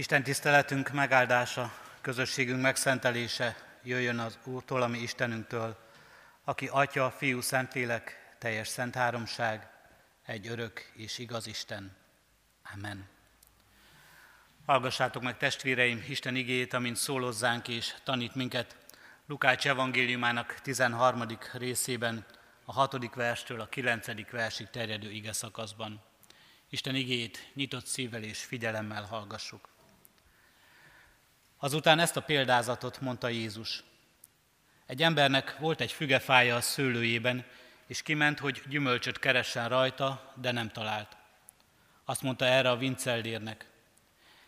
Isten tiszteletünk megáldása, közösségünk megszentelése jöjjön az Úrtól, ami Istenünktől, aki Atya, Fiú, Szentlélek, teljes szent háromság, egy örök és igaz Isten. Amen. Hallgassátok meg testvéreim Isten igét, amint szólozzánk és tanít minket Lukács evangéliumának 13. részében, a 6. verstől a 9. versig terjedő ige szakaszban. Isten igét nyitott szívvel és figyelemmel hallgassuk. Azután ezt a példázatot mondta Jézus. Egy embernek volt egy fügefája a szőlőjében, és kiment, hogy gyümölcsöt keressen rajta, de nem talált. Azt mondta erre a vincellérnek.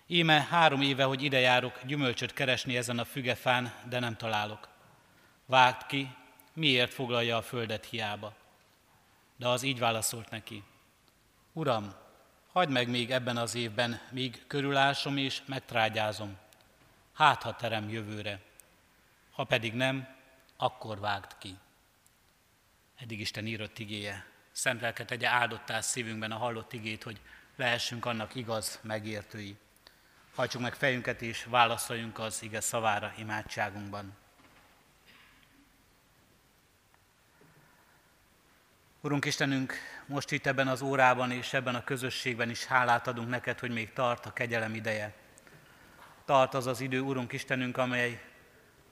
Íme három éve, hogy ide járok gyümölcsöt keresni ezen a fügefán, de nem találok. Vágt ki, miért foglalja a földet hiába. De az így válaszolt neki. Uram, hagyd meg még ebben az évben, míg körülásom és megtrágyázom. Hát, ha terem jövőre. Ha pedig nem, akkor vágd ki. Eddig Isten írott igéje. Szent lelket tegye áldottá szívünkben a hallott igét, hogy lehessünk annak igaz megértői. Hajtsuk meg fejünket és válaszoljunk az ige szavára imádságunkban. Urunk Istenünk, most itt ebben az órában és ebben a közösségben is hálát adunk neked, hogy még tart a kegyelem ideje. Tart az az idő, Urunk Istenünk, amely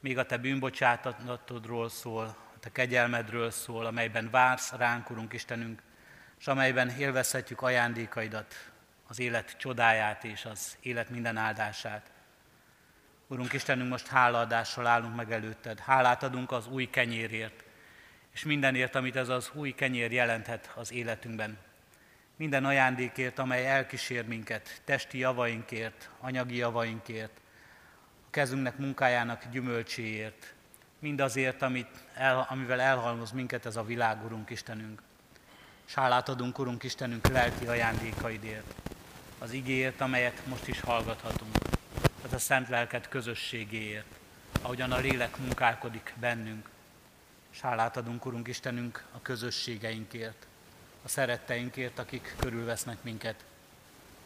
még a Te bűnbocsátatodról szól, a Te kegyelmedről szól, amelyben vársz ránk, Urunk Istenünk, és amelyben élvezhetjük ajándékaidat, az élet csodáját és az élet minden áldását. Urunk Istenünk, most hálaadással állunk meg előtted. Hálát adunk az új kenyérért, és mindenért, amit ez az új kenyér jelenthet az életünkben. Minden ajándékért, amely elkísér minket, testi javainkért, anyagi javainkért, a kezünknek munkájának gyümölcséért, mindazért, amit el, amivel elhalmoz minket ez a világ, Urunk Istenünk. És adunk, Urunk Istenünk, lelki ajándékaidért, az igéért, amelyet most is hallgathatunk, az a szent lelket közösségéért, ahogyan a lélek munkálkodik bennünk, és adunk, Urunk Istenünk, a közösségeinkért, a szeretteinkért, akik körülvesznek minket,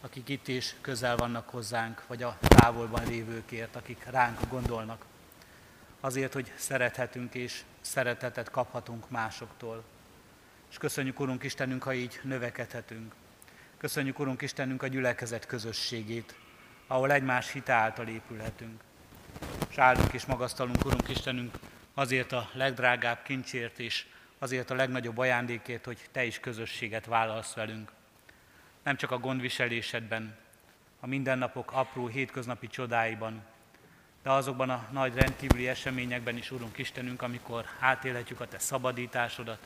akik itt is közel vannak hozzánk, vagy a távolban lévőkért, akik ránk gondolnak. Azért, hogy szerethetünk és szeretetet kaphatunk másoktól. És köszönjük, Urunk Istenünk, ha így növekedhetünk. Köszönjük, Urunk Istenünk, a gyülekezet közösségét, ahol egymás hite által épülhetünk. És áldunk és magasztalunk, Urunk Istenünk, azért a legdrágább kincsért és azért a legnagyobb ajándékért, hogy Te is közösséget vállalsz velünk. Nem csak a gondviselésedben, a mindennapok apró hétköznapi csodáiban, de azokban a nagy rendkívüli eseményekben is, Urunk Istenünk, amikor átélhetjük a Te szabadításodat,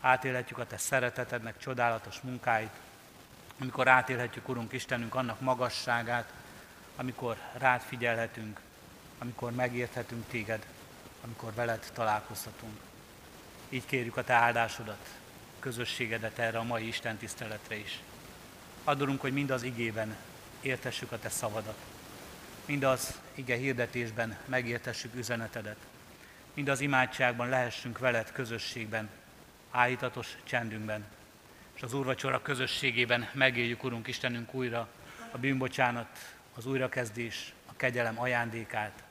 átélhetjük a Te szeretetednek csodálatos munkáit, amikor átélhetjük, Urunk Istenünk, annak magasságát, amikor rád figyelhetünk, amikor megérthetünk Téged, amikor veled találkozhatunk. Így kérjük a Te áldásodat, közösségedet erre a mai Isten tiszteletre is. Adorunk, hogy mind az igében értessük a Te szavadat, mind az ige hirdetésben megértessük üzenetedet, mind az imádságban lehessünk veled közösségben, állítatos csendünkben, és az úrvacsora közösségében megéljük, Urunk Istenünk, újra a bűnbocsánat, az újrakezdés, a kegyelem ajándékát,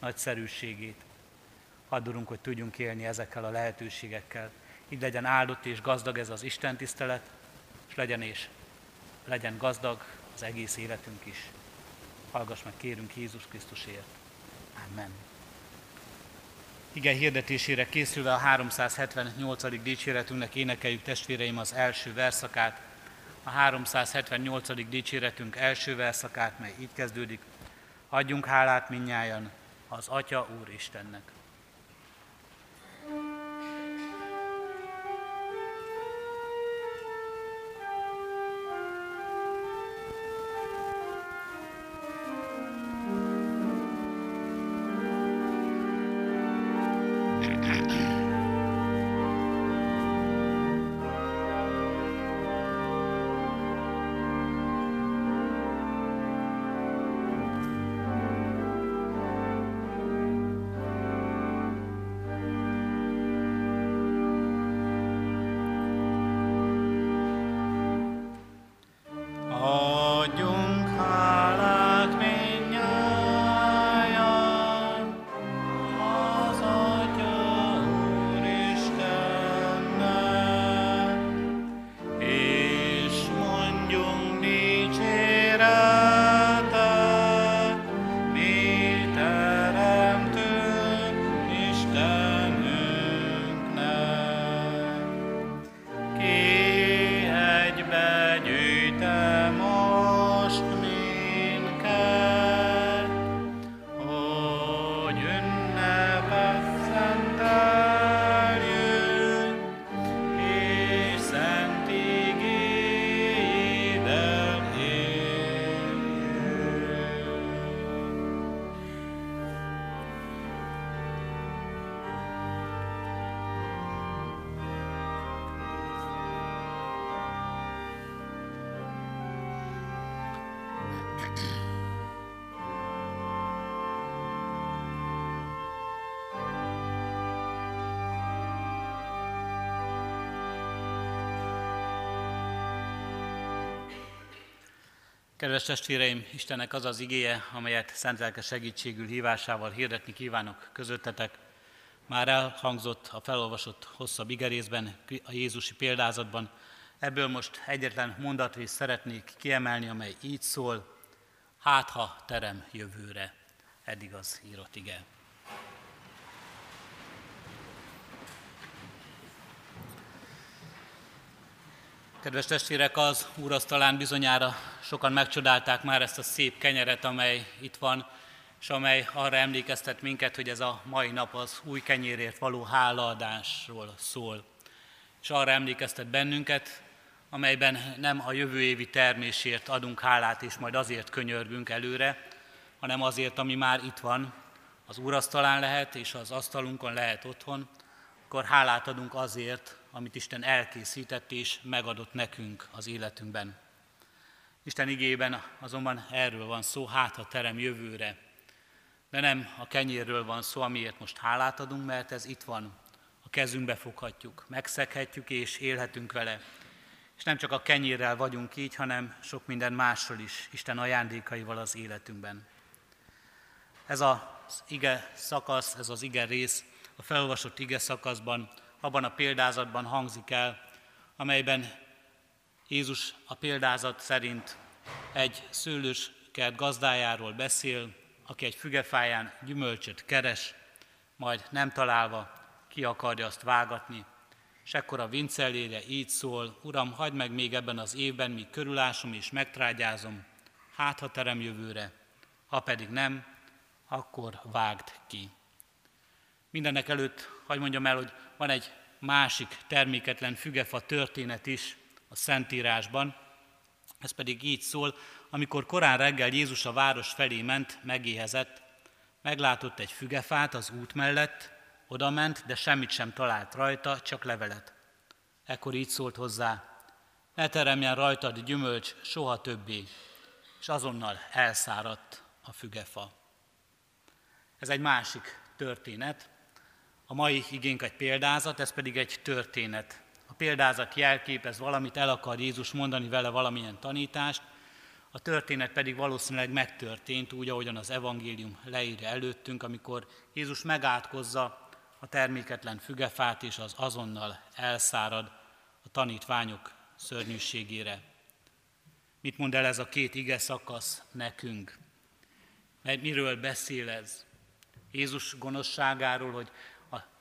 nagyszerűségét, Add, hogy tudjunk élni ezekkel a lehetőségekkel. Így legyen áldott és gazdag ez az Isten tisztelet, és legyen és legyen gazdag az egész életünk is. Hallgass meg, kérünk Jézus Krisztusért. Amen. Igen hirdetésére készülve a 378. dicséretünknek énekeljük testvéreim az első verszakát. A 378. dicséretünk első verszakát, mely így kezdődik. Adjunk hálát minnyájan az Atya Úr Istennek. Kedves testvéreim, Istennek az az igéje, amelyet szent lelke segítségül hívásával hirdetni kívánok közöttetek. Már elhangzott a felolvasott hosszabb igerészben, a Jézusi példázatban. Ebből most egyetlen mondatrészt szeretnék kiemelni, amely így szól, hát ha terem jövőre. Eddig az írott ige. Kedves testvérek, az úrasztalán bizonyára sokan megcsodálták már ezt a szép kenyeret, amely itt van, és amely arra emlékeztet minket, hogy ez a mai nap az új kenyérért való hálaadásról szól. És arra emlékeztet bennünket, amelyben nem a jövő évi termésért adunk hálát, és majd azért könyörgünk előre, hanem azért, ami már itt van, az úrasztalán lehet, és az asztalunkon lehet otthon, akkor hálát adunk azért, amit Isten elkészített és megadott nekünk az életünkben. Isten igében azonban erről van szó, hát a terem jövőre. De nem a kenyérről van szó, amiért most hálát adunk, mert ez itt van, a kezünkbe foghatjuk, megszeghetjük és élhetünk vele. És nem csak a kenyérrel vagyunk így, hanem sok minden másról is, Isten ajándékaival az életünkben. Ez az ige szakasz, ez az ige rész a felolvasott ige szakaszban abban a példázatban hangzik el, amelyben Jézus a példázat szerint egy szőlőskert gazdájáról beszél, aki egy fügefáján gyümölcsöt keres, majd nem találva ki akarja azt vágatni, és ekkor a vincellére így szól, Uram, hagyd meg még ebben az évben, míg körülásom és megtrágyázom, hát ha terem jövőre, ha pedig nem, akkor vágd ki. Mindenek előtt, hagyd mondjam el, hogy van egy másik terméketlen fügefa történet is a Szentírásban. Ez pedig így szól, amikor korán reggel Jézus a város felé ment, megéhezett, meglátott egy fügefát az út mellett, oda ment, de semmit sem talált rajta, csak levelet. Ekkor így szólt hozzá, ne teremjen rajtad gyümölcs soha többé, és azonnal elszáradt a fügefa. Ez egy másik történet, a mai igénk egy példázat, ez pedig egy történet. A példázat jelképez valamit, el akar Jézus mondani vele valamilyen tanítást, a történet pedig valószínűleg megtörtént, úgy, ahogyan az evangélium leírja előttünk, amikor Jézus megátkozza a terméketlen fügefát, és az azonnal elszárad a tanítványok szörnyűségére. Mit mond el ez a két ige szakasz nekünk? Mert miről beszél ez? Jézus gonoszságáról, hogy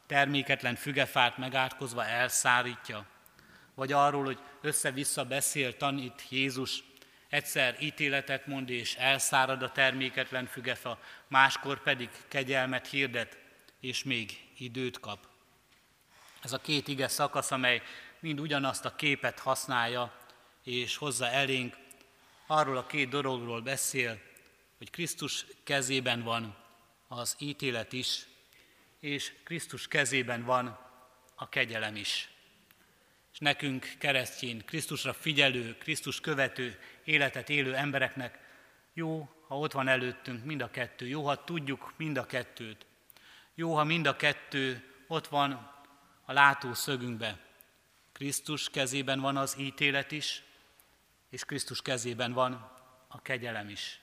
terméketlen fügefát megátkozva elszárítja, vagy arról, hogy össze-vissza beszél, tanít Jézus, egyszer ítéletet mond és elszárad a terméketlen fügefa, máskor pedig kegyelmet hirdet, és még időt kap. Ez a két ige szakasz, amely mind ugyanazt a képet használja, és hozza elénk, arról a két dologról beszél, hogy Krisztus kezében van az ítélet is, és Krisztus kezében van a kegyelem is. És nekünk keresztjén, Krisztusra figyelő, Krisztus követő életet élő embereknek jó, ha ott van előttünk mind a kettő, jó, ha tudjuk mind a kettőt. Jó, ha mind a kettő ott van a látószögünkbe. Krisztus kezében van az ítélet is, és Krisztus kezében van a kegyelem is.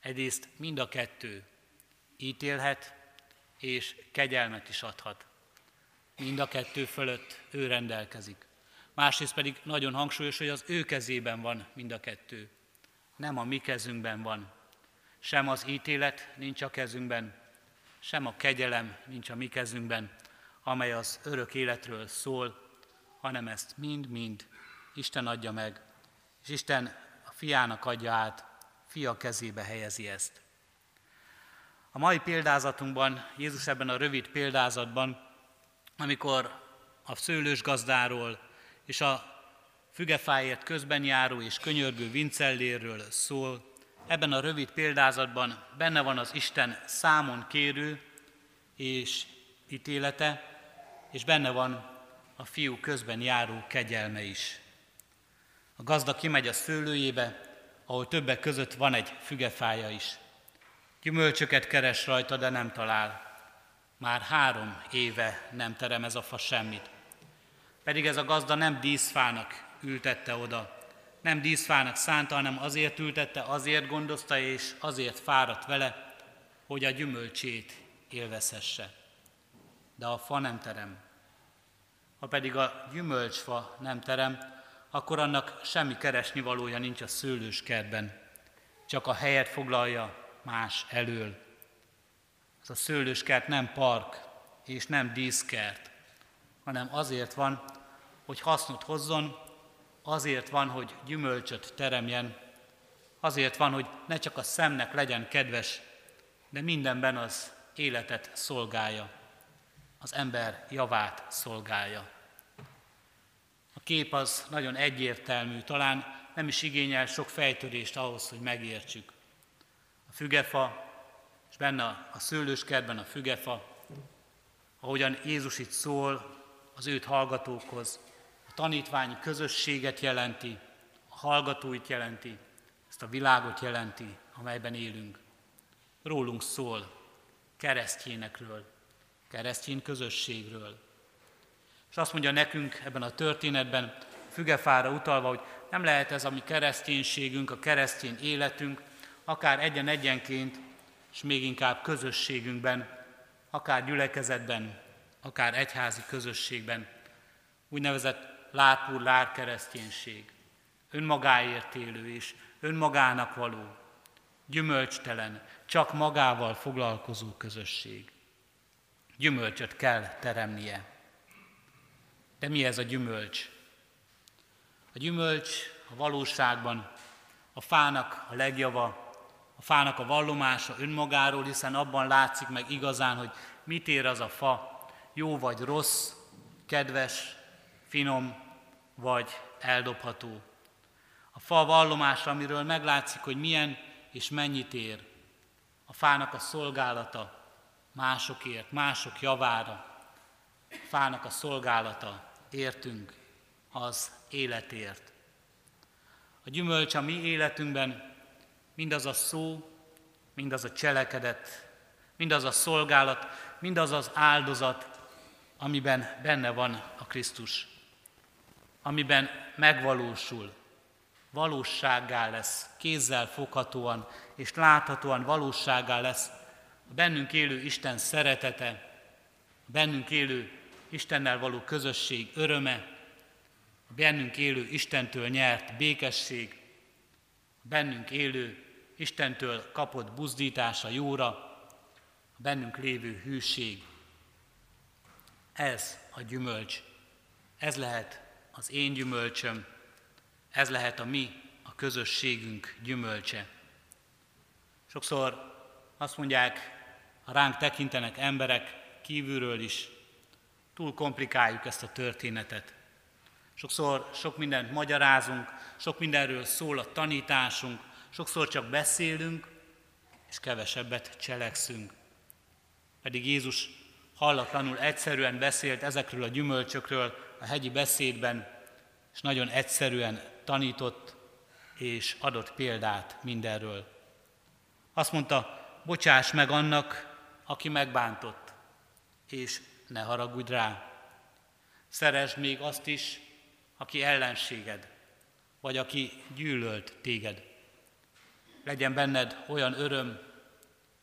Egyrészt mind a kettő ítélhet, és kegyelmet is adhat. Mind a kettő fölött ő rendelkezik. Másrészt pedig nagyon hangsúlyos, hogy az ő kezében van mind a kettő. Nem a mi kezünkben van. Sem az ítélet nincs a kezünkben, sem a kegyelem nincs a mi kezünkben, amely az örök életről szól, hanem ezt mind-mind Isten adja meg, és Isten a fiának adja át, fia kezébe helyezi ezt. A mai példázatunkban, Jézus ebben a rövid példázatban, amikor a szőlős gazdáról és a fügefáért közben járó és könyörgő vincellérről szól, ebben a rövid példázatban benne van az Isten számon kérő és ítélete, és benne van a fiú közben járó kegyelme is. A gazda kimegy a szőlőjébe, ahol többek között van egy fügefája is. Gyümölcsöket keres rajta, de nem talál. Már három éve nem terem ez a fa semmit. Pedig ez a gazda nem díszfának ültette oda, nem díszfának szánta, hanem azért ültette, azért gondozta és azért fáradt vele, hogy a gyümölcsét élvezhesse. De a fa nem terem. Ha pedig a gyümölcsfa nem terem, akkor annak semmi keresnivalója nincs a szőlőskertben, csak a helyet foglalja más elől. Ez a szőlőskert nem park és nem díszkert, hanem azért van, hogy hasznot hozzon, azért van, hogy gyümölcsöt teremjen, azért van, hogy ne csak a szemnek legyen kedves, de mindenben az életet szolgálja, az ember javát szolgálja. A kép az nagyon egyértelmű, talán nem is igényel sok fejtörést ahhoz, hogy megértsük. A fügefa, és benne a szőlőskertben a fügefa, ahogyan Jézus itt szól az őt hallgatókhoz, a tanítványi közösséget jelenti, a hallgatóit jelenti, ezt a világot jelenti, amelyben élünk. Rólunk szól, keresztjénekről, keresztjén közösségről. És azt mondja nekünk ebben a történetben, fügefára utalva, hogy nem lehet ez a mi kereszténységünk, a keresztény életünk, akár egyen-egyenként, és még inkább közösségünkben, akár gyülekezetben, akár egyházi közösségben, úgynevezett lápúr lár kereszténység, önmagáért élő és önmagának való, gyümölcstelen, csak magával foglalkozó közösség. Gyümölcsöt kell teremnie. De mi ez a gyümölcs? A gyümölcs a valóságban a fának a legjava, a fának a vallomása önmagáról, hiszen abban látszik meg igazán, hogy mit ér az a fa, jó vagy rossz, kedves, finom vagy eldobható. A fa vallomása, amiről meglátszik, hogy milyen és mennyit ér. A fának a szolgálata másokért, mások javára. A fának a szolgálata értünk, az életért. A gyümölcs a mi életünkben mindaz a szó, mindaz a cselekedet, mindaz a szolgálat, mindaz az áldozat, amiben benne van a Krisztus, amiben megvalósul, valósággá lesz, kézzel foghatóan és láthatóan valósággá lesz a bennünk élő Isten szeretete, a bennünk élő Istennel való közösség öröme, a bennünk élő Istentől nyert békesség, a bennünk élő Istentől kapott buzdítása jóra, a bennünk lévő hűség. Ez a gyümölcs. Ez lehet az én gyümölcsöm, ez lehet a mi, a közösségünk gyümölcse. Sokszor azt mondják, ha ránk tekintenek emberek kívülről is, túl komplikáljuk ezt a történetet. Sokszor sok mindent magyarázunk, sok mindenről szól a tanításunk, sokszor csak beszélünk, és kevesebbet cselekszünk. Pedig Jézus hallatlanul egyszerűen beszélt ezekről a gyümölcsökről a hegyi beszédben, és nagyon egyszerűen tanított és adott példát mindenről. Azt mondta, bocsáss meg annak, aki megbántott, és ne haragudj rá. Szeresd még azt is, aki ellenséged, vagy aki gyűlölt téged. Legyen benned olyan öröm,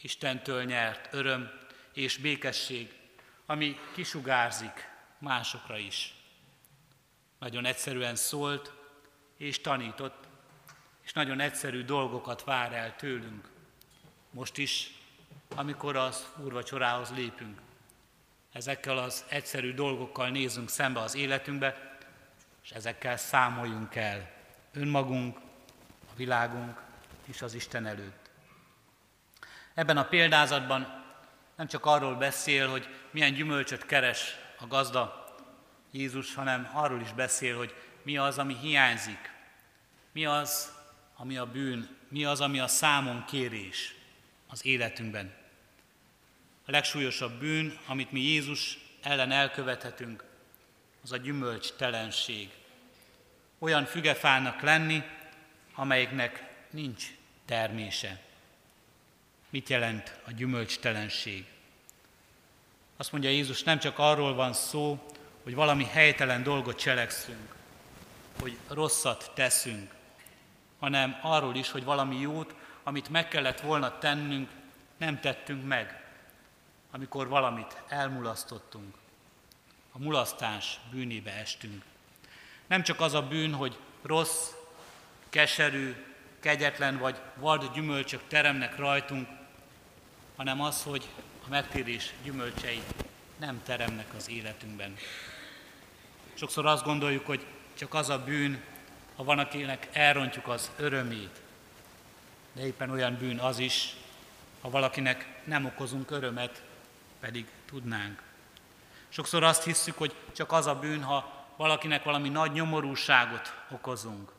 Istentől nyert öröm és békesség, ami kisugárzik másokra is. Nagyon egyszerűen szólt és tanított, és nagyon egyszerű dolgokat vár el tőlünk. Most is, amikor az úrvacsorához lépünk. Ezekkel az egyszerű dolgokkal nézünk szembe az életünkbe, és ezekkel számoljunk el önmagunk, a világunk és az Isten előtt. Ebben a példázatban nem csak arról beszél, hogy milyen gyümölcsöt keres a gazda Jézus, hanem arról is beszél, hogy mi az, ami hiányzik, mi az, ami a bűn, mi az, ami a számon kérés az életünkben. A legsúlyosabb bűn, amit mi Jézus ellen elkövethetünk, az a gyümölcstelenség. Olyan fügefának lenni, amelyiknek nincs termése. Mit jelent a gyümölcstelenség? Azt mondja Jézus, nem csak arról van szó, hogy valami helytelen dolgot cselekszünk, hogy rosszat teszünk, hanem arról is, hogy valami jót, amit meg kellett volna tennünk, nem tettünk meg, amikor valamit elmulasztottunk. A mulasztás bűnébe estünk. Nem csak az a bűn, hogy rossz, keserű, kegyetlen vagy vad gyümölcsök teremnek rajtunk, hanem az, hogy a megtérés gyümölcsei nem teremnek az életünkben. Sokszor azt gondoljuk, hogy csak az a bűn, ha van, akinek elrontjuk az örömét. De éppen olyan bűn az is, ha valakinek nem okozunk örömet, pedig tudnánk. Sokszor azt hiszük, hogy csak az a bűn, ha valakinek valami nagy nyomorúságot okozunk.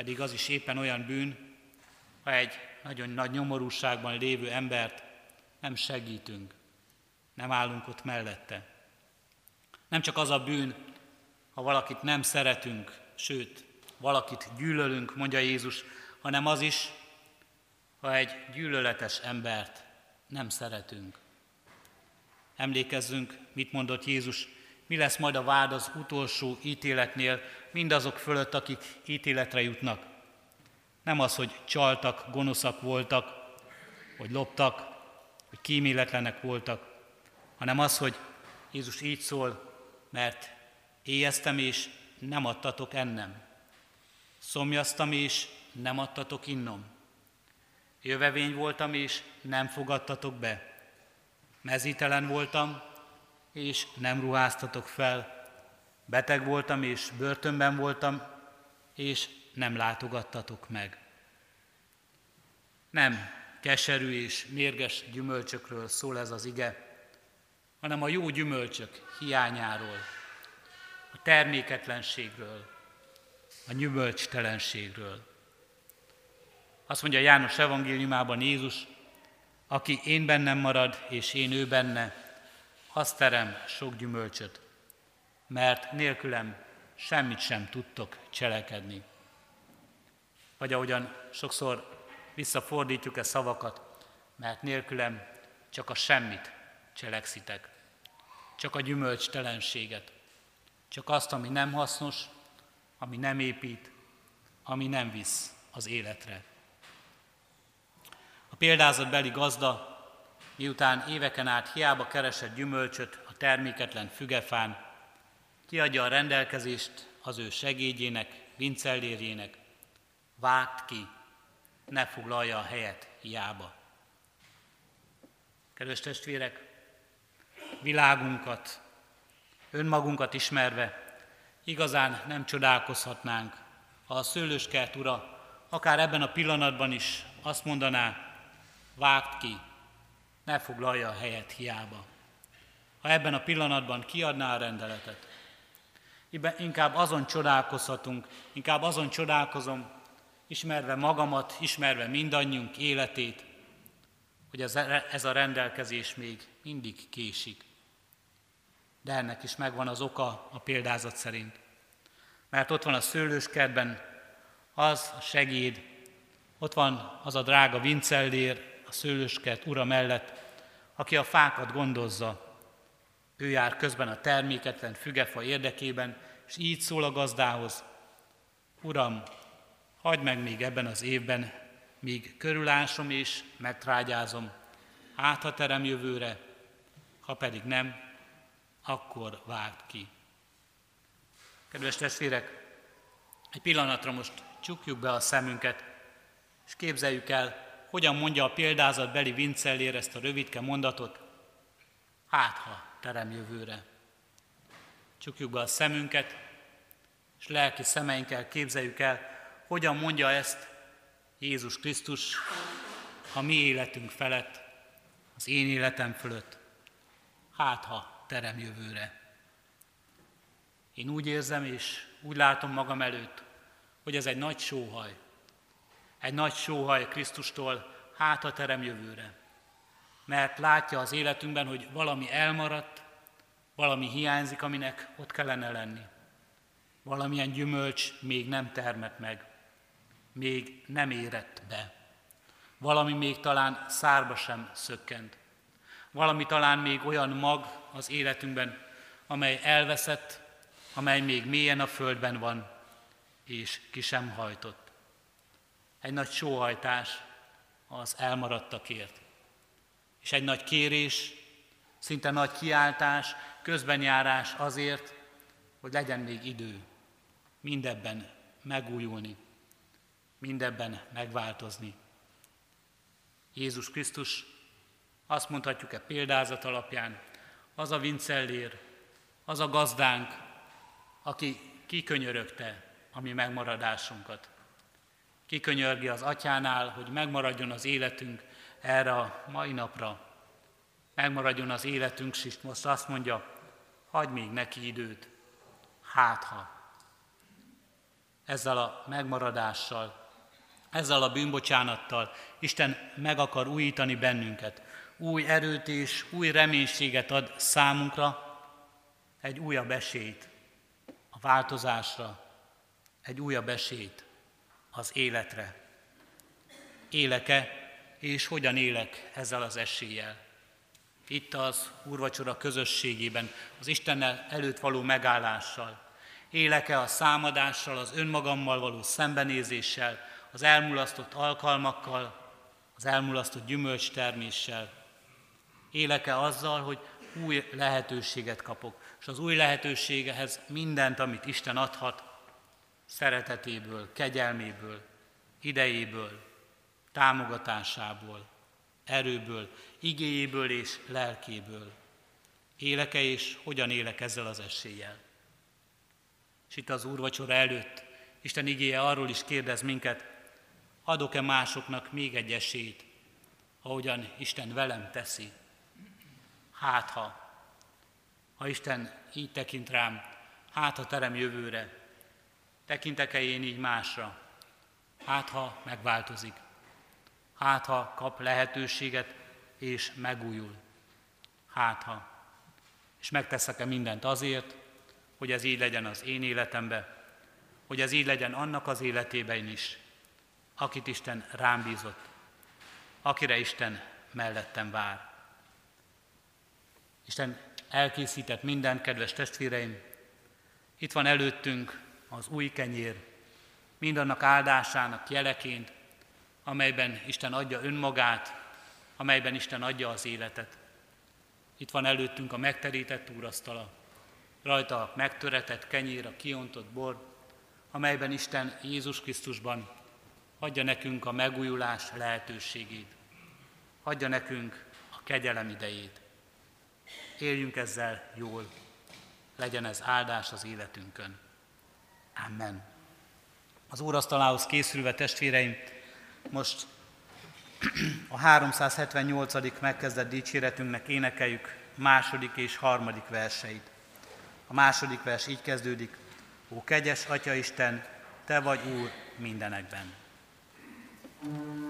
Pedig az is éppen olyan bűn, ha egy nagyon nagy nyomorúságban lévő embert nem segítünk, nem állunk ott mellette. Nem csak az a bűn, ha valakit nem szeretünk, sőt, valakit gyűlölünk, mondja Jézus, hanem az is, ha egy gyűlöletes embert nem szeretünk. Emlékezzünk, mit mondott Jézus, mi lesz majd a vád az utolsó ítéletnél mindazok fölött, akik ítéletre jutnak. Nem az, hogy csaltak, gonoszak voltak, hogy loptak, hogy kíméletlenek voltak, hanem az, hogy Jézus így szól, mert éjeztem és nem adtatok ennem. Szomjaztam és nem adtatok innom. Jövevény voltam és nem fogadtatok be. Mezítelen voltam és nem ruháztatok fel. Beteg voltam és börtönben voltam és nem látogattatok meg. Nem keserű és mérges gyümölcsökről szól ez az ige, hanem a jó gyümölcsök hiányáról, a terméketlenségről, a gyümölcstelenségről. Azt mondja János evangéliumában Jézus, aki én bennem marad, és én ő benne, azt terem sok gyümölcsöt, mert nélkülem semmit sem tudtok cselekedni. Vagy ahogyan sokszor visszafordítjuk e szavakat, mert nélkülem csak a semmit cselekszitek, csak a gyümölcstelenséget, csak azt, ami nem hasznos, ami nem épít, ami nem visz az életre. A példázatbeli gazda, miután éveken át hiába keresett gyümölcsöt a terméketlen fügefán, kiadja a rendelkezést az ő segédjének, vincellérjének, vágt ki, ne foglalja a helyet hiába. Kedves testvérek, világunkat, önmagunkat ismerve igazán nem csodálkozhatnánk, ha a szőlőskert ura akár ebben a pillanatban is azt mondaná, vágd ki, ne foglalja a helyet hiába. Ha ebben a pillanatban kiadná a rendeletet, inkább azon csodálkozhatunk, inkább azon csodálkozom, ismerve magamat, ismerve mindannyiunk életét, hogy ez, ez a rendelkezés még mindig késik. De ennek is megvan az oka a példázat szerint. Mert ott van a szőlőskertben az a segéd, ott van az a drága vincellér a szőlőskert ura mellett, aki a fákat gondozza. Ő jár közben a terméketlen fügefa érdekében, és így szól a gazdához, Uram, hagyd meg még ebben az évben, míg körülásom és megtrágyázom, hát ha terem jövőre, ha pedig nem, akkor vágd ki. Kedves testvérek, egy pillanatra most csukjuk be a szemünket, és képzeljük el, hogyan mondja a példázatbeli vincellér ezt a rövidke mondatot, hát ha terem jövőre. Csukjuk be a szemünket, és lelki szemeinkkel képzeljük el, hogyan mondja ezt Jézus Krisztus a mi életünk felett, az én életem fölött. Hát ha terem jövőre. Én úgy érzem és úgy látom magam előtt, hogy ez egy nagy sóhaj. Egy nagy sóhaj Krisztustól hát a terem jövőre. Mert látja az életünkben, hogy valami elmaradt, valami hiányzik, aminek ott kellene lenni. Valamilyen gyümölcs még nem termett meg, még nem érett be. Valami még talán szárba sem szökkent. Valami talán még olyan mag az életünkben, amely elveszett, amely még mélyen a földben van, és ki sem hajtott. Egy nagy sóhajtás az elmaradtakért. És egy nagy kérés, szinte nagy kiáltás, közbenjárás azért, hogy legyen még idő mindebben megújulni, mindebben megváltozni. Jézus Krisztus, azt mondhatjuk-e példázat alapján, az a vincellér, az a gazdánk, aki kikönyörögte a mi megmaradásunkat. Kikönyörgi az atyánál, hogy megmaradjon az életünk erre a mai napra. Megmaradjon az életünk, és most azt mondja, hagyd még neki időt, hát ha. Ezzel a megmaradással, ezzel a bűnbocsánattal Isten meg akar újítani bennünket. Új erőt és új reménységet ad számunkra, egy újabb esélyt a változásra, egy újabb esélyt az életre. Éleke, és hogyan élek ezzel az eséllyel. Itt az úrvacsora közösségében, az Istennel előtt való megállással. Éleke a számadással, az önmagammal való szembenézéssel, az elmulasztott alkalmakkal, az elmulasztott gyümölcsterméssel. Éleke azzal, hogy új lehetőséget kapok, és az új lehetőségehez mindent, amit Isten adhat, szeretetéből, kegyelméből, idejéből, támogatásából, erőből, igéjéből és lelkéből. Éleke és hogyan élek ezzel az eséllyel. És itt az úrvacsora előtt Isten igéje arról is kérdez minket, adok-e másoknak még egy esélyt, ahogyan Isten velem teszi. Hát ha, ha Isten így tekint rám, hát ha terem jövőre, tekintek-e én így másra, hát ha megváltozik, hát ha kap lehetőséget és megújul, hát ha, és megteszek-e mindent azért, hogy ez így legyen az én életembe, hogy ez így legyen annak az életében is, akit Isten rám bízott, akire Isten mellettem vár. Isten elkészített minden, kedves testvéreim. Itt van előttünk az új kenyér, mindannak áldásának jeleként, amelyben Isten adja önmagát, amelyben Isten adja az életet. Itt van előttünk a megterített úrasztala, rajta a megtöretett kenyér, a kiontott bor, amelyben Isten Jézus Krisztusban adja nekünk a megújulás lehetőségét, adja nekünk a kegyelem idejét. Éljünk ezzel jól, legyen ez áldás az életünkön. Amen. Az úrasztalához készülve testvéreim, most a 378. megkezdett dicséretünknek énekeljük második és harmadik verseit. A második vers így kezdődik, Ó kegyes Atya Isten, Te vagy Úr mindenekben. thank you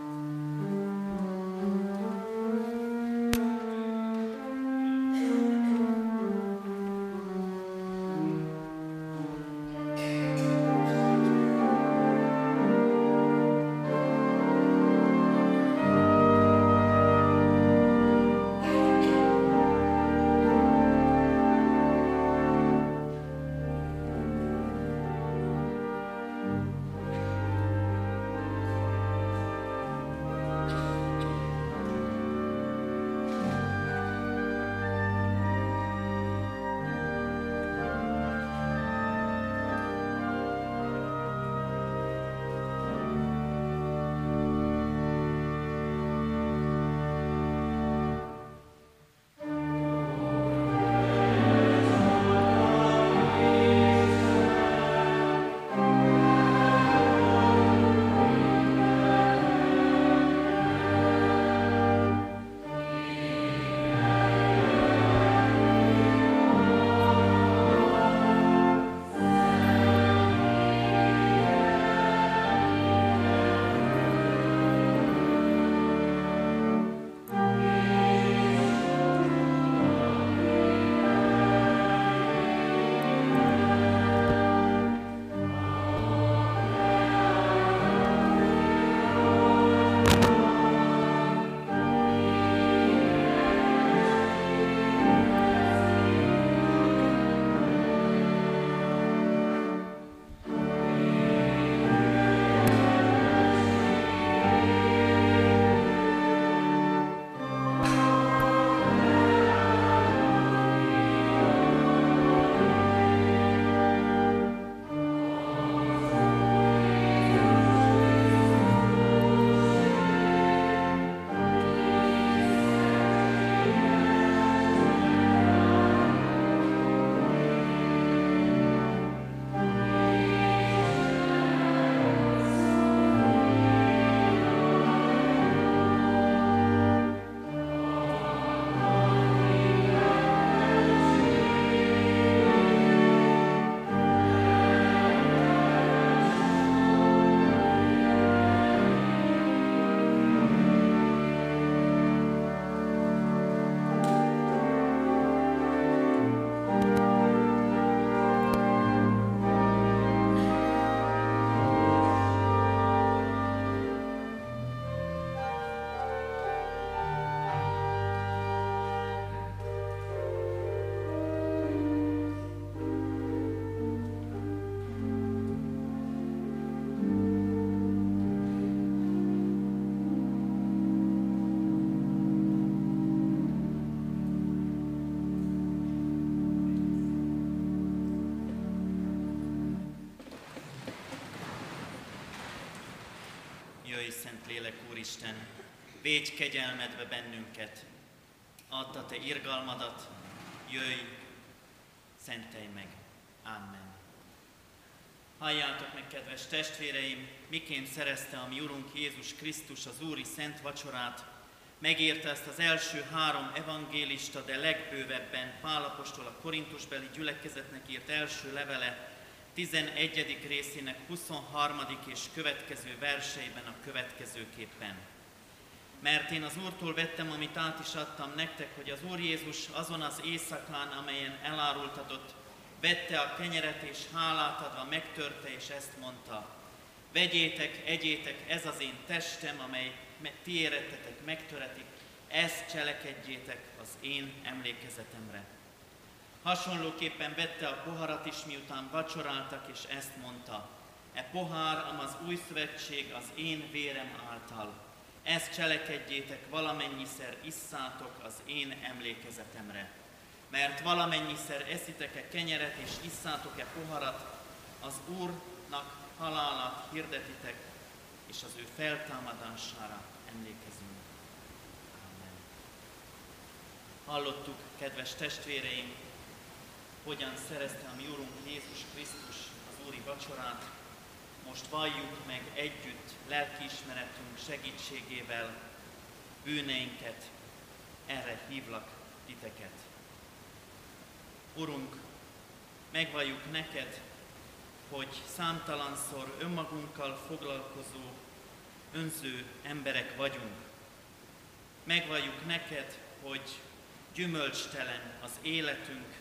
Úristen, védj kegyelmedbe bennünket, add a Te irgalmadat, jöjj, szentelj meg. Amen. Halljátok meg, kedves testvéreim, miként szerezte a mi Urunk Jézus Krisztus az Úri Szent Vacsorát, megírta ezt az első három evangélista, de legbővebben Pálapostól a Korintusbeli gyülekezetnek írt első levele, 11. részének 23. és következő verseiben a következőképpen. Mert én az Úrtól vettem, amit át is adtam nektek, hogy az Úr Jézus azon az éjszakán, amelyen elárultatott, vette a kenyeret és hálát adva megtörte, és ezt mondta, vegyétek, egyétek, ez az én testem, amely ti érettetek megtöretik, ezt cselekedjétek az én emlékezetemre. Hasonlóképpen vette a poharat is, miután vacsoráltak, és ezt mondta, e pohár, am az új szövetség az én vérem által. Ezt cselekedjétek, valamennyiszer isszátok az én emlékezetemre. Mert valamennyiszer eszitek-e kenyeret és isszátok-e poharat, az Úrnak halálát hirdetitek, és az ő feltámadására emlékezünk. Amen. Hallottuk, kedves testvéreim, hogyan szerezte a mi Úrunk Jézus Krisztus az Úri vacsorát. Most valljuk meg együtt lelkiismeretünk segítségével bűneinket, erre hívlak titeket. Urunk, megvalljuk neked, hogy számtalanszor önmagunkkal foglalkozó, önző emberek vagyunk. Megvalljuk neked, hogy gyümölcstelen az életünk,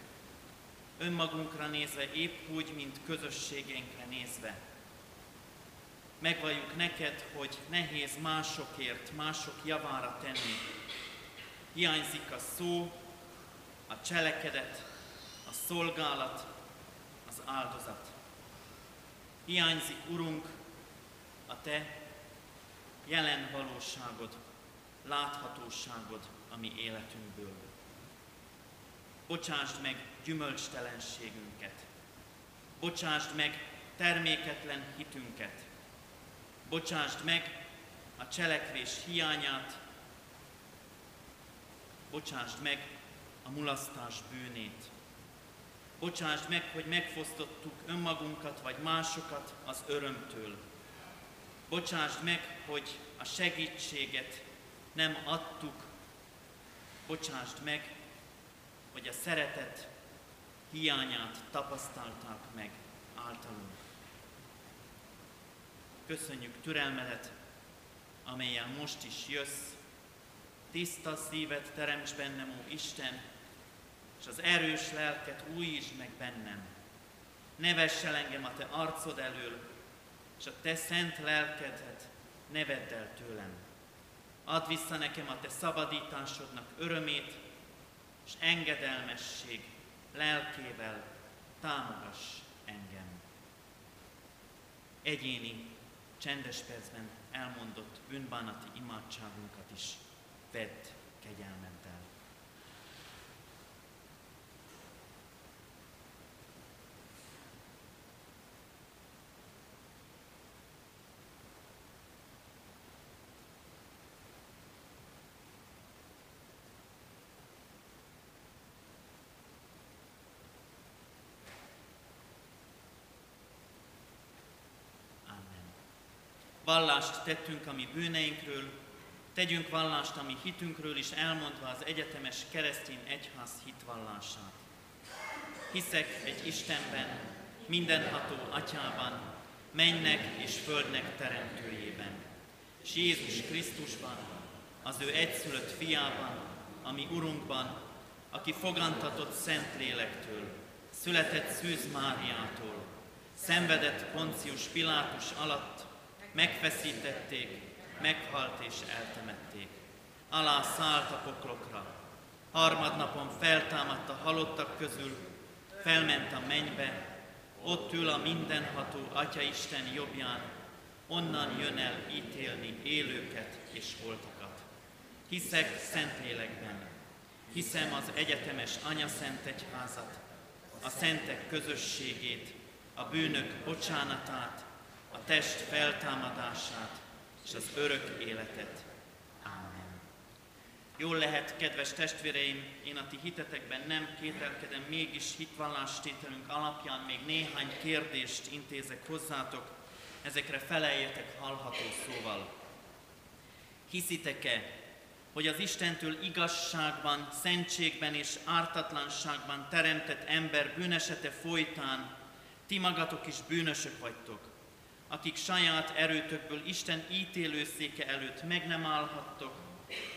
önmagunkra nézve épp úgy, mint közösségénkre nézve. Megvalljuk neked, hogy nehéz másokért, mások javára tenni. Hiányzik a szó, a cselekedet, a szolgálat, az áldozat. Hiányzik, Urunk, a Te jelen valóságod, láthatóságod a mi életünkből. Bocsásd meg gyümölcstelenségünket. Bocsásd meg terméketlen hitünket. Bocsásd meg a cselekvés hiányát. Bocsásd meg a mulasztás bűnét. Bocsásd meg, hogy megfosztottuk önmagunkat vagy másokat az örömtől. Bocsásd meg, hogy a segítséget nem adtuk. Bocsásd meg, hogy a szeretet hiányát tapasztalták meg általunk. Köszönjük türelmedet, amelyen most is jössz, tiszta szívet teremts bennem, ó Isten, és az erős lelket újítsd meg bennem. Ne vess el engem a Te arcod elől, és a Te szent lelkedet ne vedd el tőlem. Add vissza nekem a Te szabadításodnak örömét, és engedelmesség lelkével támogass engem. Egyéni, csendes percben elmondott bűnbánati imádságunkat is vedd kegyelmettel. Vallást tettünk a mi bűneinkről, tegyünk vallást a mi hitünkről is, elmondva az egyetemes keresztény egyház hitvallását. Hiszek egy Istenben, mindenható Atyában, mennek és földnek teremtőjében, és Jézus Krisztusban, az ő egyszülött fiában, ami Urunkban, aki fogantatott Szent Lélektől, született Szűz Máriától, szenvedett Poncius Pilátus alatt, megfeszítették, meghalt és eltemették. Alá szállt a poklokra. Harmadnapon feltámadt a halottak közül, felment a mennybe, ott ül a mindenható Atya Isten jobbján, onnan jön el ítélni élőket és holtakat. Hiszek Szentlélekben, hiszem az egyetemes Anya Szent Egyházat, a szentek közösségét, a bűnök bocsánatát, test feltámadását, és az örök életet. Amen. Jól lehet, kedves testvéreim, én a ti hitetekben nem kételkedem, mégis hitvallástételünk alapján még néhány kérdést intézek hozzátok, ezekre feleljetek hallható szóval. Hiszitek-e, hogy az Istentől igazságban, szentségben és ártatlanságban teremtett ember bűnesete folytán ti magatok is bűnösök vagytok, akik saját erőtökből Isten ítélőszéke előtt meg nem állhattok,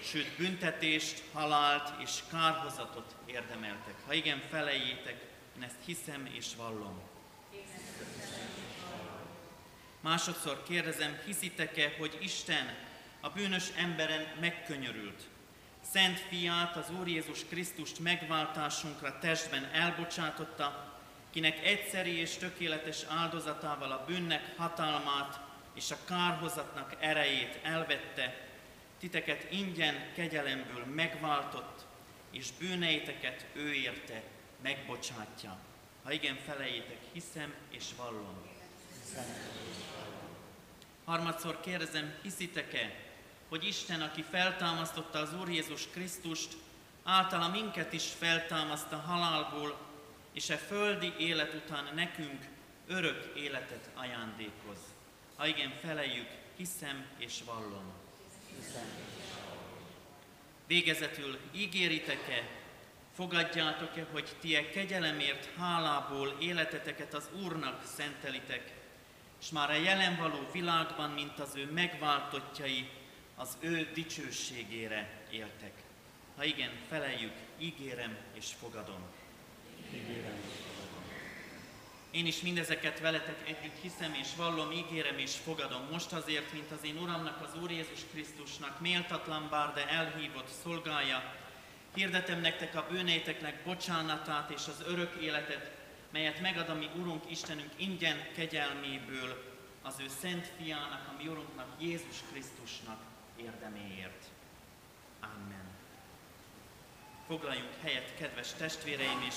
sőt büntetést, halált és kárhozatot érdemeltek. Ha igen, felejétek, én ezt hiszem és vallom. Másodszor kérdezem, hiszitek-e, hogy Isten a bűnös emberen megkönyörült. Szent fiát, az Úr Jézus Krisztust megváltásunkra testben elbocsátotta, kinek egyszeri és tökéletes áldozatával a bűnnek hatalmát és a kárhozatnak erejét elvette, titeket ingyen kegyelemből megváltott, és bűneiteket ő érte, megbocsátja. Ha igen, felejétek, hiszem és vallom. Harmadszor kérdezem, hiszitek-e, hogy Isten, aki feltámasztotta az Úr Jézus Krisztust, általa minket is feltámaszt a halálból, és e földi élet után nekünk örök életet ajándékoz. Ha igen, feleljük, hiszem és vallom. Végezetül ígéritek-e, fogadjátok-e, hogy ti e kegyelemért hálából életeteket az Úrnak szentelitek, és már a jelen való világban, mint az ő megváltottjai, az ő dicsőségére éltek. Ha igen, feleljük, ígérem és fogadom. És. Én is mindezeket veletek együtt hiszem és vallom, ígérem és fogadom. Most azért, mint az én Uramnak, az Úr Jézus Krisztusnak, méltatlan bár, de elhívott szolgája, hirdetem nektek a bűneiteknek bocsánatát és az örök életet, melyet megad a mi Urunk Istenünk ingyen kegyelméből, az ő szent fiának, a mi Urunknak, Jézus Krisztusnak érdeméért. Amen. Foglaljunk helyet, kedves testvéreim is,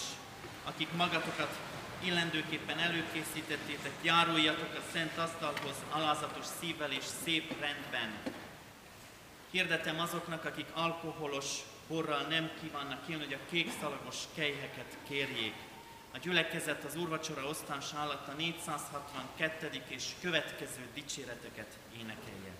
akik magatokat illendőképpen előkészítettétek, járuljatok a szent asztalhoz alázatos szívvel és szép rendben. Hirdetem azoknak, akik alkoholos borral nem kívánnak élni, hogy a kékszalagos kejheket kérjék. A gyülekezet az úrvacsora osztása alatt a 462. és következő dicséreteket énekelje.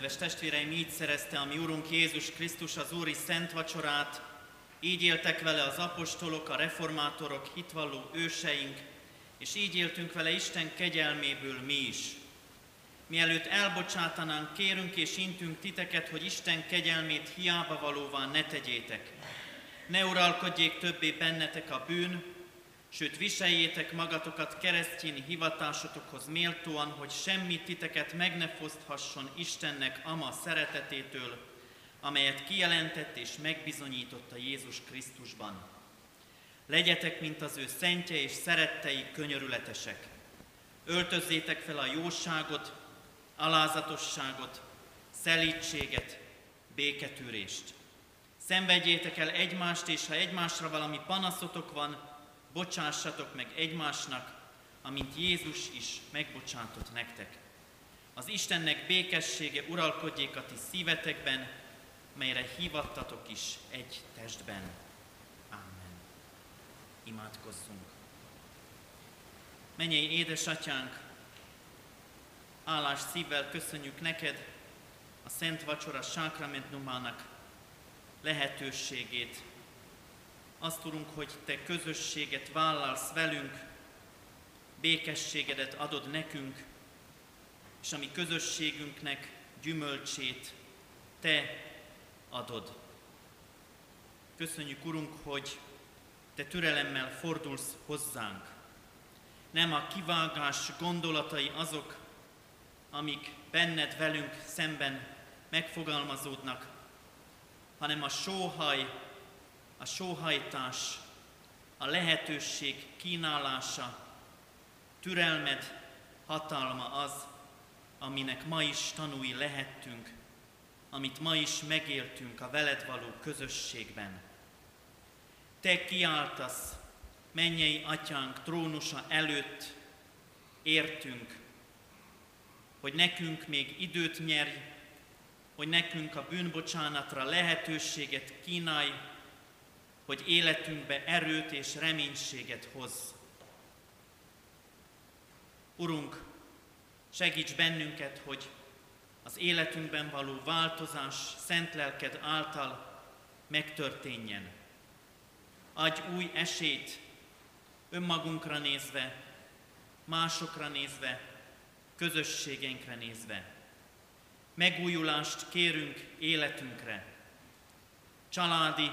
Kedves testvéreim, így szerezte a mi Urunk Jézus Krisztus az Úri Szent Vacsorát, így éltek vele az apostolok, a reformátorok, hitvalló őseink, és így éltünk vele Isten kegyelméből mi is. Mielőtt elbocsátanánk, kérünk és intünk titeket, hogy Isten kegyelmét hiába valóvá ne tegyétek. Ne uralkodjék többé bennetek a bűn, sőt viseljétek magatokat keresztény hivatásotokhoz méltóan, hogy semmit titeket meg ne foszthasson Istennek ama szeretetétől, amelyet kijelentett és megbizonyította Jézus Krisztusban. Legyetek, mint az ő szentje és szerettei könyörületesek. Öltözzétek fel a jóságot, alázatosságot, szelítséget, béketűrést. Szenvedjétek el egymást, és ha egymásra valami panaszotok van, bocsássatok meg egymásnak, amint Jézus is megbocsátott nektek. Az Istennek békessége uralkodjék a ti szívetekben, melyre hívattatok is egy testben. Amen. Imádkozzunk. Menjél édesatyánk, állás szívvel köszönjük neked a Szent Vacsora sákramentumának lehetőségét. Azt tudunk, hogy te közösséget vállalsz velünk, békességedet adod nekünk, és a mi közösségünknek gyümölcsét te adod. Köszönjük, Urunk, hogy Te türelemmel fordulsz hozzánk. Nem a kivágás gondolatai azok, amik benned velünk szemben megfogalmazódnak, hanem a sóhaj, a sóhajtás, a lehetőség kínálása, türelmed hatalma az, aminek ma is tanúi lehettünk, amit ma is megéltünk a veled való közösségben. Te kiáltasz, mennyei atyánk trónusa előtt, értünk, hogy nekünk még időt nyerj, hogy nekünk a bűnbocsánatra lehetőséget kínálj, hogy életünkbe erőt és reménységet hoz. Urunk, segíts bennünket, hogy az életünkben való változás szent lelked által megtörténjen. Adj új esélyt önmagunkra nézve, másokra nézve, közösségeinkre nézve. Megújulást kérünk életünkre, családi,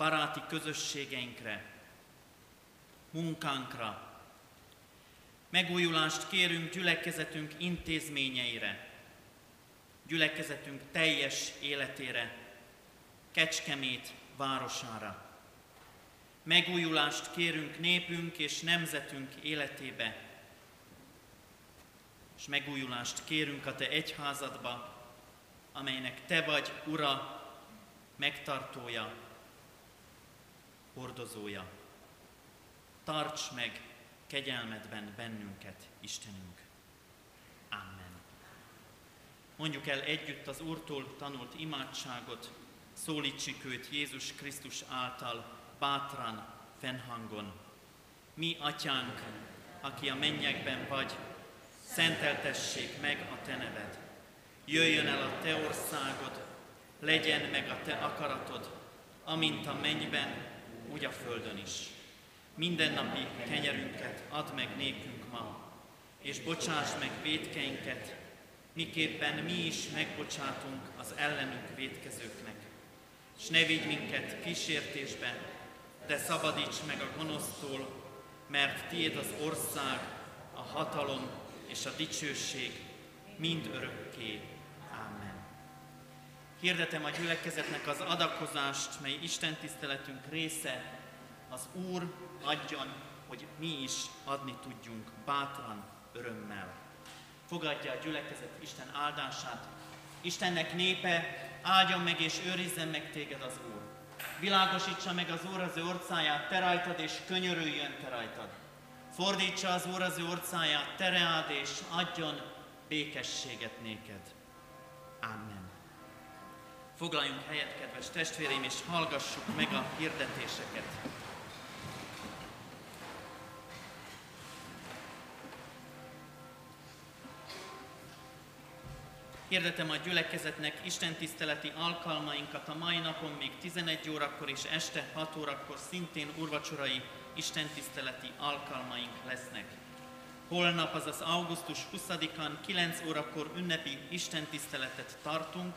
baráti közösségeinkre, munkánkra. Megújulást kérünk gyülekezetünk intézményeire, gyülekezetünk teljes életére, Kecskemét városára. Megújulást kérünk népünk és nemzetünk életébe, és megújulást kérünk a Te egyházadba, amelynek Te vagy Ura, megtartója, hordozója. Tarts meg kegyelmedben bennünket, Istenünk. Amen. Mondjuk el együtt az Úrtól tanult imádságot, szólítsuk őt Jézus Krisztus által bátran, fennhangon. Mi, Atyánk, aki a mennyekben vagy, szenteltessék meg a Te neved. Jöjjön el a Te országod, legyen meg a Te akaratod, amint a mennyben, úgy a földön is. Mindennapi kenyerünket add meg nékünk ma, és bocsáss meg védkeinket, miképpen mi is megbocsátunk az ellenünk védkezőknek. És ne vigy minket kísértésbe, de szabadíts meg a gonosztól, mert tiéd az ország, a hatalom és a dicsőség mind örökké. Hirdetem a gyülekezetnek az adakozást, mely Isten tiszteletünk része, az Úr adjon, hogy mi is adni tudjunk bátran, örömmel. Fogadja a gyülekezet Isten áldását. Istennek népe, áldjon meg és őrizzen meg téged az Úr. Világosítsa meg az Úr az ő orcáját te rajtad, és könyörüljön te rajtad. Fordítsa az Úr az ő orcáját te reád, és adjon békességet néked. Amen. Foglaljunk helyet, kedves testvéreim, és hallgassuk meg a hirdetéseket. Hirdetem a gyülekezetnek Isten tiszteleti alkalmainkat a mai napon még 11 órakor és este 6 órakor szintén urvacsorai Isten tiszteleti alkalmaink lesznek. Holnap, azaz augusztus 20-án 9 órakor ünnepi Isten tiszteletet tartunk,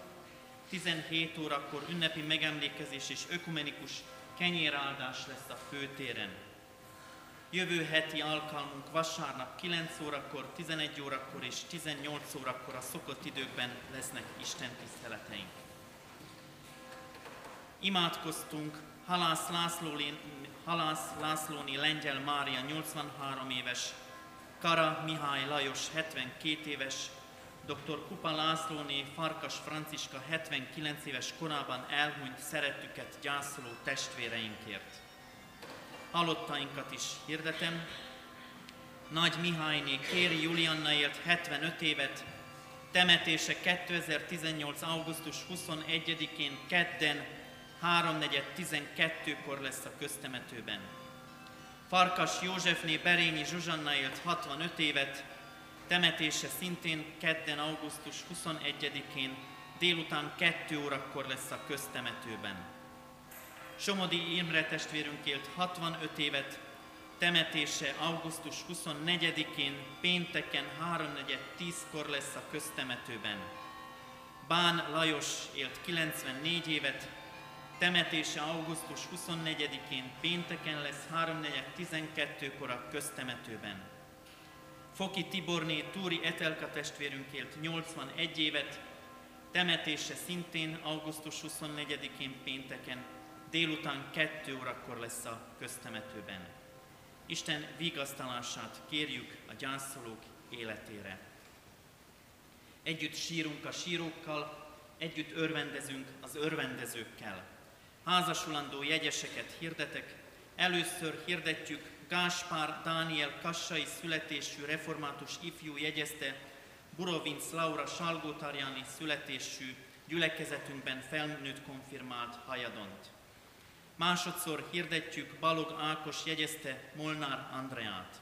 17 órakor ünnepi megemlékezés és ökumenikus kenyéráldás lesz a főtéren. Jövő heti alkalmunk vasárnap 9 órakor, 11 órakor és 18 órakor a szokott időkben lesznek Isten tiszteleteink. Imádkoztunk Halász, Lászlóni, Halász Lászlóni Lengyel Mária 83 éves, Kara Mihály Lajos 72 éves, dr. Kupa Lászlóné Farkas Franciska 79 éves korában elhunyt szeretüket gyászoló testvéreinkért. Halottainkat is hirdetem. Nagy Mihályné Kéri Julianna élt 75 évet, temetése 2018. augusztus 21-én kedden 3.4.12-kor lesz a köztemetőben. Farkas Józsefné Berényi Zsuzsanna élt 65 évet, temetése szintén kedden, augusztus 21-én délután 2 órakor lesz a köztemetőben. Somodi Imre testvérünk élt 65 évet, temetése augusztus 24-én pénteken 3.4.10-kor lesz a köztemetőben. Bán Lajos élt 94 évet, Temetése augusztus 24-én pénteken lesz 3.4.12-kor a köztemetőben. Foki Tiborné Túri Etelka testvérünk élt 81 évet, temetése szintén augusztus 24-én pénteken, délután 2 órakor lesz a köztemetőben. Isten vigasztalását kérjük a gyászolók életére. Együtt sírunk a sírókkal, együtt örvendezünk az örvendezőkkel házasulandó jegyeseket hirdetek. Először hirdetjük Gáspár Dániel kassai születésű református ifjú jegyezte Burovinc Laura Salgótarjáni születésű gyülekezetünkben felnőtt konfirmált hajadont. Másodszor hirdetjük Balog Ákos jegyezte Molnár Andreát.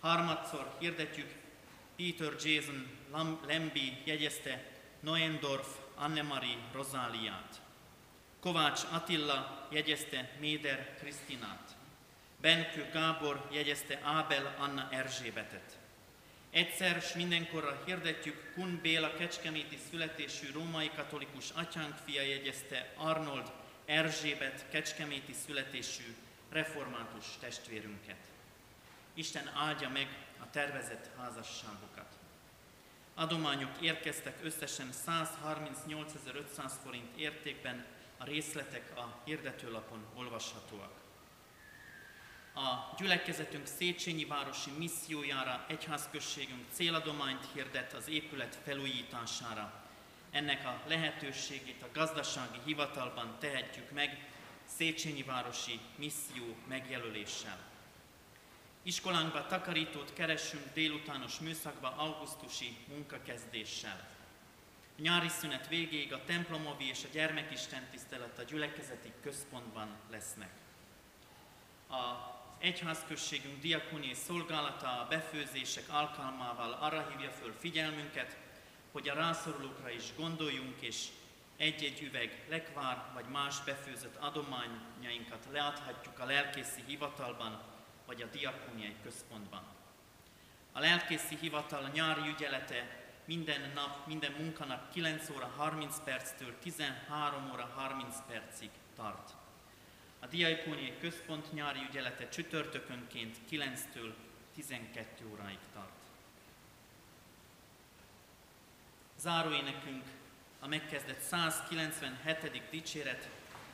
Harmadszor hirdetjük Peter Jason Lembi jegyezte Noendorf Annemarie Rozáliát. Kovács Attila jegyezte Méder Krisztinát. Benkő Gábor jegyezte Ábel Anna Erzsébetet. Egyszer s mindenkorra hirdetjük Kun Béla kecskeméti születésű római katolikus atyánk fia jegyezte Arnold Erzsébet kecskeméti születésű református testvérünket. Isten áldja meg a tervezett házasságokat. Adományok érkeztek összesen 138.500 forint értékben, a részletek a hirdetőlapon olvashatóak. A gyülekezetünk Széchenyi városi missziójára egyházközségünk céladományt hirdet az épület felújítására. Ennek a lehetőségét a gazdasági hivatalban tehetjük meg Széchenyi városi misszió megjelöléssel. Iskolánkba takarítót keresünk délutános műszakba augusztusi munkakezdéssel. A nyári szünet végéig a templomovi és a gyermekisten tisztelet a gyülekezeti központban lesznek. A egyházközségünk diakóniai szolgálata a befőzések alkalmával arra hívja föl figyelmünket, hogy a rászorulókra is gondoljunk, és egy-egy üveg lekvár vagy más befőzött adományainkat leadhatjuk a lelkészi hivatalban vagy a diakóniai központban. A lelkészi hivatal nyári ügyelete minden nap, minden munkanap 9 óra 30 perctől 13 óra 30 percig tart. A Diakóniai Központ nyári ügyelete csütörtökönként 9-től 12 óráig tart. Záróénekünk a megkezdett 197. dicséret,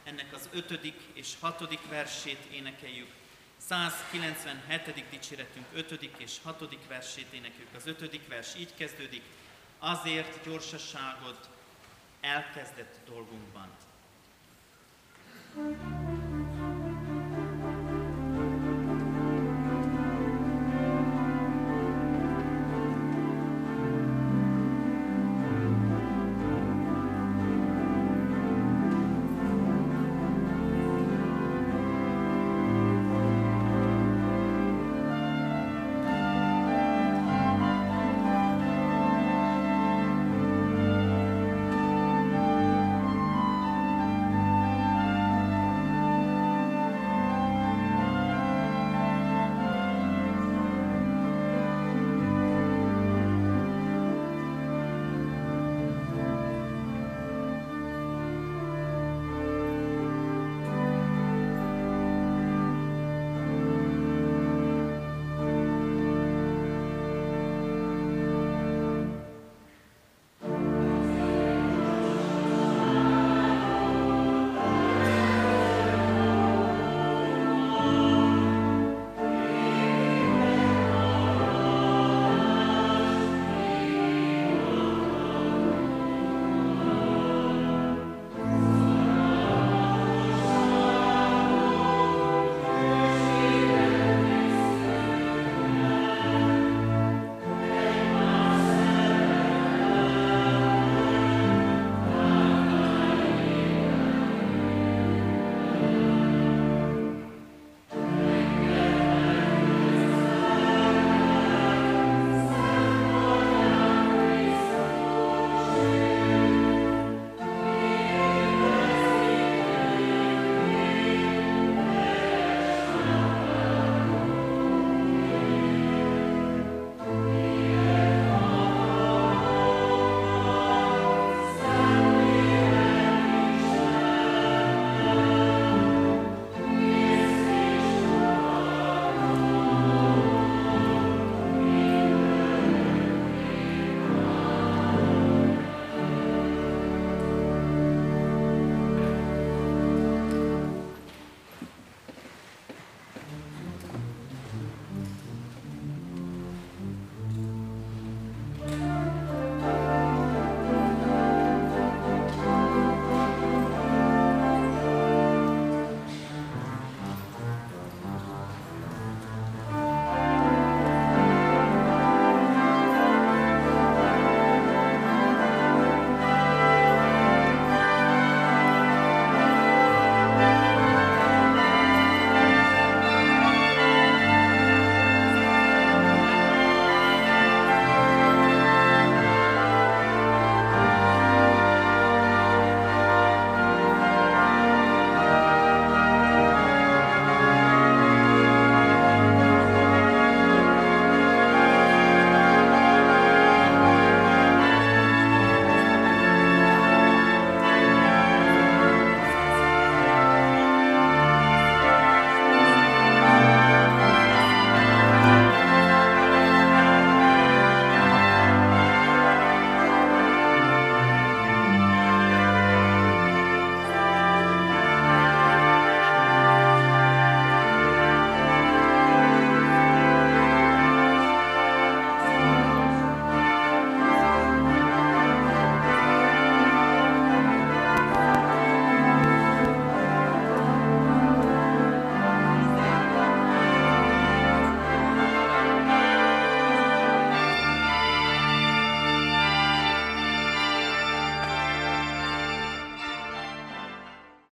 ennek az 5. és 6. versét énekeljük. 197. dicséretünk 5. és 6. versét énekeljük. Az 5. vers így kezdődik azért gyorsaságot elkezdett dolgunkban.